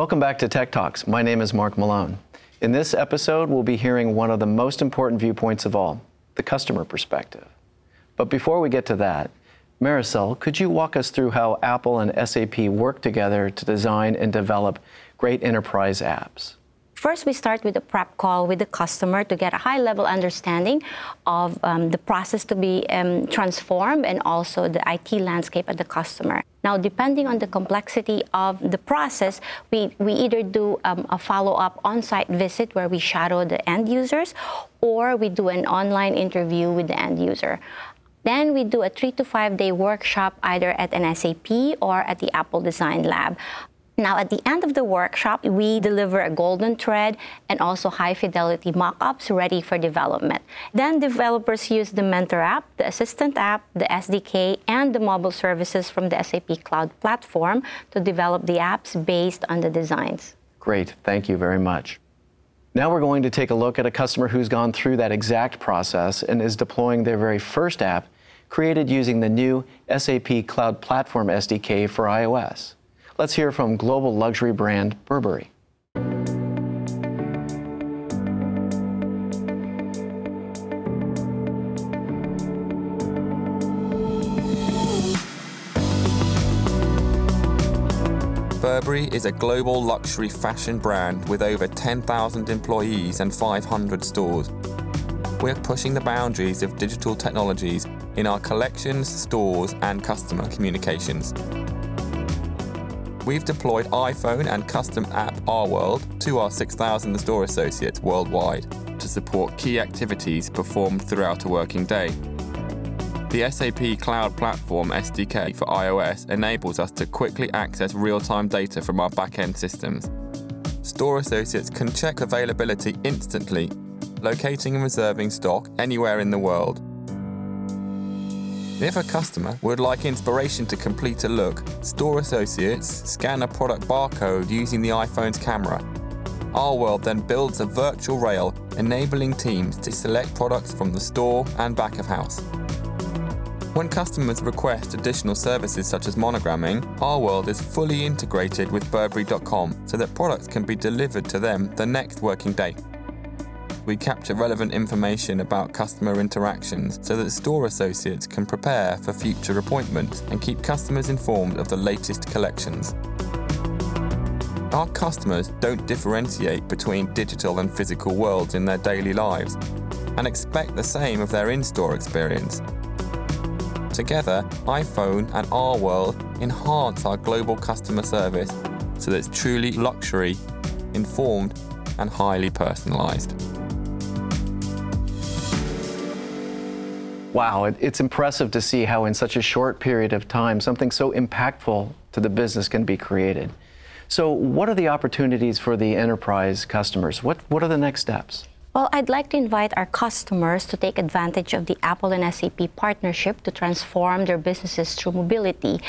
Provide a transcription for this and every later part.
Welcome back to Tech Talks. My name is Mark Malone. In this episode, we'll be hearing one of the most important viewpoints of all the customer perspective. But before we get to that, Maricel, could you walk us through how Apple and SAP work together to design and develop great enterprise apps? First, we start with a prep call with the customer to get a high level understanding of um, the process to be um, transformed and also the IT landscape at the customer. Now, depending on the complexity of the process, we, we either do um, a follow up on site visit where we shadow the end users or we do an online interview with the end user. Then we do a three to five day workshop either at an SAP or at the Apple Design Lab. Now, at the end of the workshop, we deliver a golden thread and also high fidelity mock ups ready for development. Then, developers use the Mentor app, the Assistant app, the SDK, and the mobile services from the SAP Cloud Platform to develop the apps based on the designs. Great, thank you very much. Now we're going to take a look at a customer who's gone through that exact process and is deploying their very first app created using the new SAP Cloud Platform SDK for iOS. Let's hear from global luxury brand Burberry. Burberry is a global luxury fashion brand with over 10,000 employees and 500 stores. We're pushing the boundaries of digital technologies in our collections, stores, and customer communications. We've deployed iPhone and custom app R World to our 6,000 store associates worldwide to support key activities performed throughout a working day. The SAP Cloud Platform SDK for iOS enables us to quickly access real time data from our back-end systems. Store associates can check availability instantly, locating and reserving stock anywhere in the world if a customer would like inspiration to complete a look, store associates scan a product barcode using the iPhone's camera. R World then builds a virtual rail enabling teams to select products from the store and back of house. When customers request additional services such as monogramming, R World is fully integrated with Burberry.com so that products can be delivered to them the next working day we capture relevant information about customer interactions so that store associates can prepare for future appointments and keep customers informed of the latest collections. Our customers don't differentiate between digital and physical worlds in their daily lives and expect the same of their in store experience. Together, iPhone and R World enhance our global customer service so that it's truly luxury, informed, and highly personalized. Wow, it, it's impressive to see how in such a short period of time something so impactful to the business can be created. So, what are the opportunities for the enterprise customers? What, what are the next steps? Well, I'd like to invite our customers to take advantage of the Apple and SAP partnership to transform their businesses through mobility.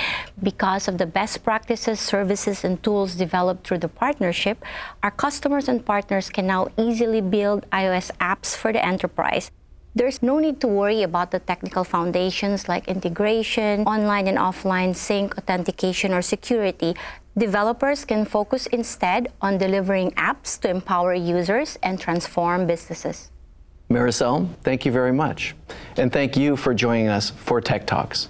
Because of the best practices, services, and tools developed through the partnership, our customers and partners can now easily build iOS apps for the enterprise. There's no need to worry about the technical foundations like integration, online and offline sync, authentication, or security. Developers can focus instead on delivering apps to empower users and transform businesses. Maricel, thank you very much. And thank you for joining us for Tech Talks.